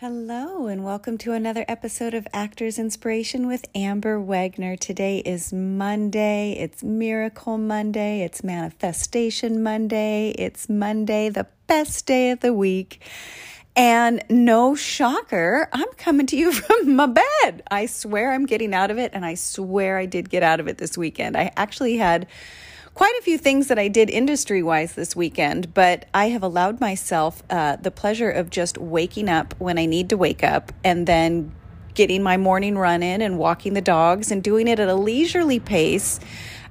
Hello, and welcome to another episode of Actors Inspiration with Amber Wagner. Today is Monday. It's Miracle Monday. It's Manifestation Monday. It's Monday, the best day of the week. And no shocker, I'm coming to you from my bed. I swear I'm getting out of it, and I swear I did get out of it this weekend. I actually had quite a few things that I did industry wise this weekend, but I have allowed myself uh, the pleasure of just waking up when I need to wake up and then getting my morning run in and walking the dogs and doing it at a leisurely pace.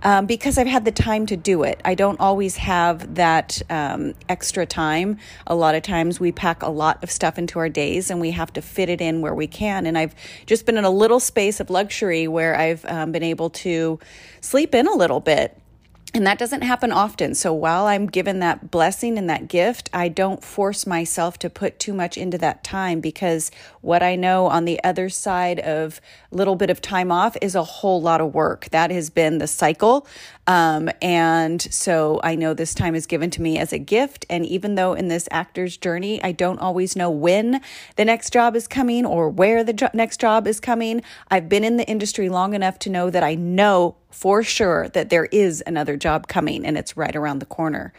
Um, because I've had the time to do it. I don't always have that um, extra time. A lot of times we pack a lot of stuff into our days and we have to fit it in where we can. And I've just been in a little space of luxury where I've um, been able to sleep in a little bit and that doesn't happen often. So while I'm given that blessing and that gift, I don't force myself to put too much into that time because what I know on the other side of a little bit of time off is a whole lot of work. That has been the cycle. Um, and so I know this time is given to me as a gift. And even though in this actor's journey, I don't always know when the next job is coming or where the jo- next job is coming, I've been in the industry long enough to know that I know for sure that there is another job coming and it's right around the corner.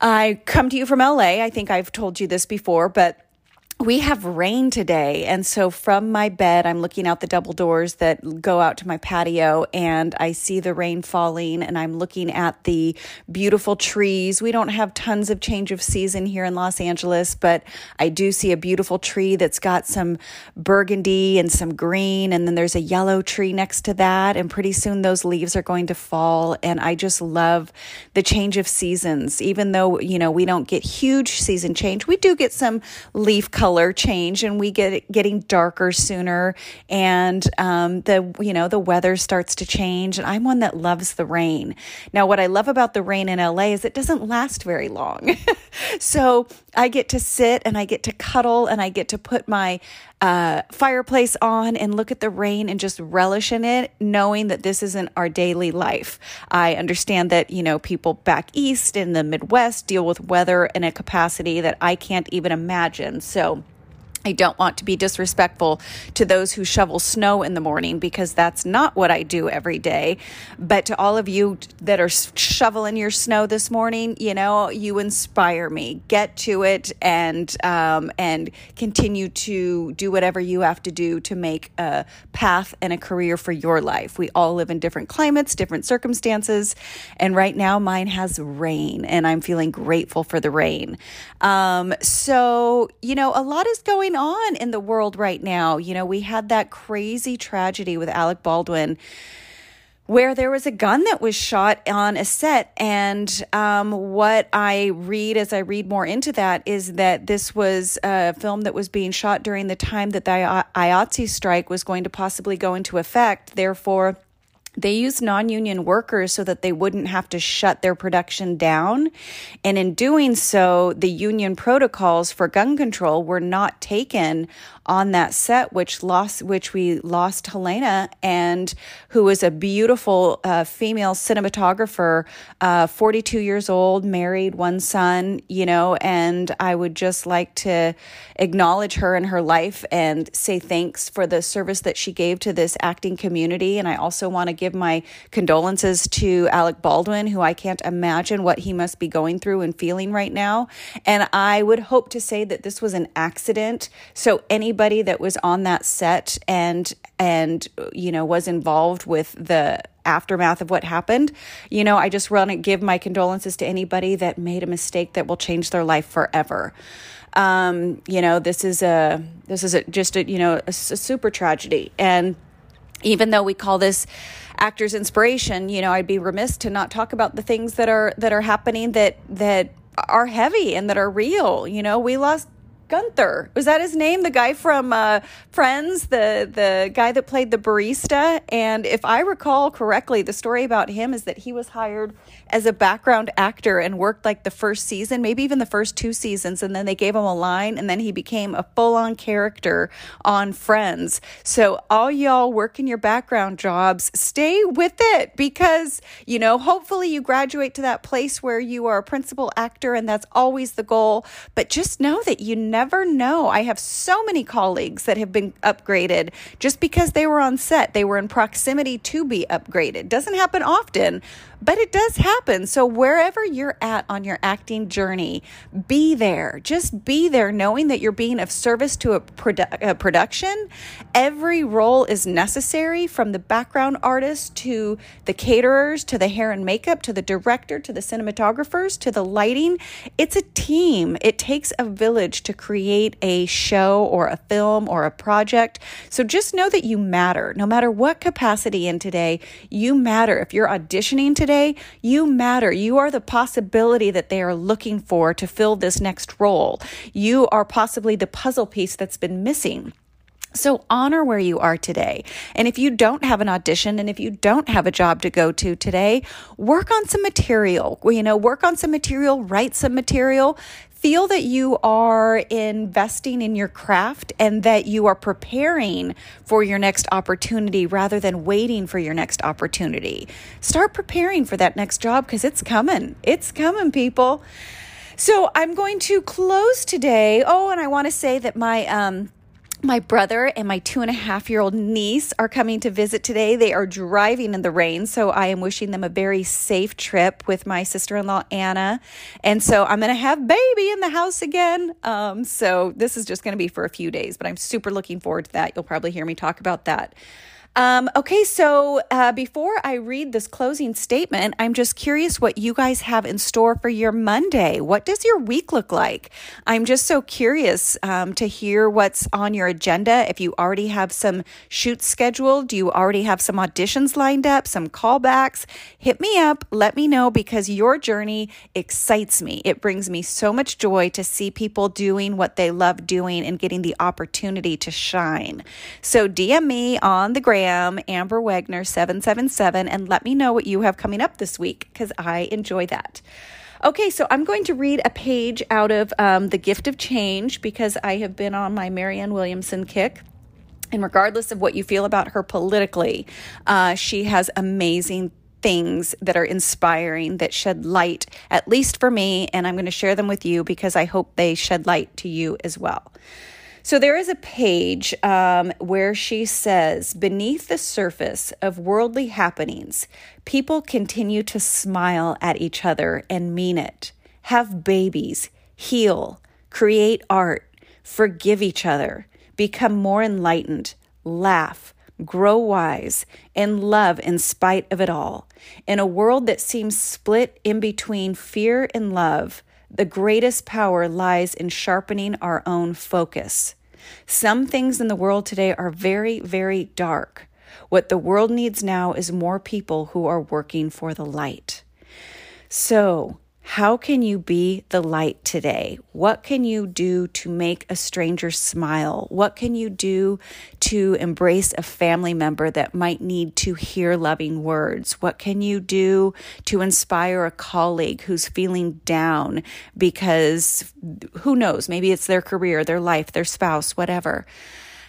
I come to you from LA. I think I've told you this before, but we have rain today. And so from my bed, I'm looking out the double doors that go out to my patio and I see the rain falling and I'm looking at the beautiful trees. We don't have tons of change of season here in Los Angeles, but I do see a beautiful tree that's got some burgundy and some green. And then there's a yellow tree next to that. And pretty soon those leaves are going to fall. And I just love the change of seasons. Even though, you know, we don't get huge season change, we do get some leaf color change and we get getting darker sooner. And um, the you know the weather starts to change and i'm one that loves the rain. Now what i love about the rain in la is it doesn't last very long. So i get to sit and i get to cuddle and i get to put my uh, fireplace on and look at the rain and just relish in it, knowing that this isn't our daily life. I understand that, you know, people back east in the Midwest deal with weather in a capacity that I can't even imagine. So, I don't want to be disrespectful to those who shovel snow in the morning because that's not what I do every day. But to all of you that are shoveling your snow this morning, you know, you inspire me. Get to it and um, and continue to do whatever you have to do to make a path and a career for your life. We all live in different climates, different circumstances, and right now mine has rain, and I'm feeling grateful for the rain. Um, so you know, a lot is going going on in the world right now? You know, we had that crazy tragedy with Alec Baldwin where there was a gun that was shot on a set. And um, what I read as I read more into that is that this was a film that was being shot during the time that the IATSE strike was going to possibly go into effect. Therefore, they used non union workers so that they wouldn't have to shut their production down. And in doing so, the union protocols for gun control were not taken on that set, which lost, which we lost Halyna, and who was a beautiful uh, female cinematographer, uh, 42 years old, married, one son, you know, and I would just like to acknowledge her and her life and say thanks for the service that she gave to this acting community. And I also want to give my condolences to Alec Baldwin, who I can't imagine what he must be going through and feeling right now. And I would hope to say that this was an accident. So any anybody that was on that set and and you know was involved with the aftermath of what happened you know i just want to give my condolences to anybody that made a mistake that will change their life forever. Um, you know this is a this is a, just a you know a, a super tragedy. And even though we call this actors inspiration you know i'd be remiss to not talk about the things that are that are happening that that are heavy and that are real. You know we lost Gunther. Was that his name? The guy from uh, Friends, the the guy that played the barista. And if I recall correctly, the story about him is that he was hired as a background actor and worked like the first season, maybe even the first two seasons, and then they gave him a line, and then he became a full on character on Friends. So all y'all working your background jobs, stay with it because you know hopefully you graduate to that place where you are a principal actor, and that's always the goal. But just know that you never never know. I have so many colleagues that have been upgraded just because they were on set. They were in proximity to be upgraded. Doesn't happen often, but it does happen. So wherever you're at on your acting journey, be there. Just be there knowing that you're being of service to a, produ- a production. Every role is necessary from the background artist to the caterers to the hair and makeup to the director to the cinematographers to the lighting. It's a team. It takes a village to create a show or a film or a project. So just know that you matter. No matter what capacity in today, you matter. If you're auditioning today, you matter. You are the possibility that they are looking for to fill this next role. You are possibly the puzzle piece that's been missing. So honor where you are today. And if you don't have an audition and if you don't have a job to go to today, work on some material. You know, work on some material, write some material, feel that you are investing in your craft and that you are preparing for your next opportunity rather than waiting for your next opportunity. Start preparing for that next job because it's coming. It's coming, people. So I'm going to close today. Oh, and I want to say that my um my brother and my two and a half year old niece are coming to visit today. They are driving in the rain, so I am wishing them a very safe trip with my sister in law, Anna. And so I'm going to have baby in the house again. Um, so this is just going to be for a few days, but I'm super looking forward to that. You'll probably hear me talk about that. Um, okay, so uh, before I read this closing statement, I'm just curious what you guys have in store for your Monday. What does your week look like? I'm just so curious um, to hear what's on your agenda. If you already have some shoots scheduled, do you already have some auditions lined up, some callbacks? Hit me up, let me know because your journey excites me. It brings me so much joy to see people doing what they love doing and getting the opportunity to shine. So DM me on the gram Instagram, Amber Wagner777, and let me know what you have coming up this week because I enjoy that. Okay, so I'm going to read a page out of um, The Gift of Change because I have been on my Marianne Williamson kick. And regardless of what you feel about her politically, uh, she has amazing things that are inspiring, that shed light, at least for me. And I'm going to share them with you because I hope they shed light to you as well. So there is a page um, where she says, beneath the surface of worldly happenings, people continue to smile at each other and mean it, have babies, heal, create art, forgive each other, become more enlightened, laugh, grow wise, and love in spite of it all. In a world that seems split in between fear and love, the greatest power lies in sharpening our own focus. Some things in the world today are very, very dark. What the world needs now is more people who are working for the light. So, how can you be the light today? What can you do to make a stranger smile? What can you do to embrace a family member that might need to hear loving words? What can you do to inspire a colleague who's feeling down because who knows, maybe it's their career, their life, their spouse, whatever.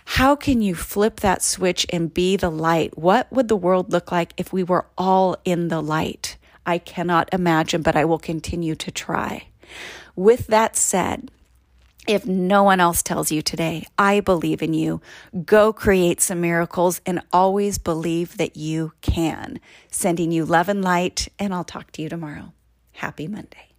How can you flip that switch and be the light? What would the world look like if we were all in the light? I cannot imagine, but I will continue to try. With that said, if no one else tells you today, I believe in you. Go create some miracles and always believe that you can. Sending you love and light, and I'll talk to you tomorrow. Happy Monday.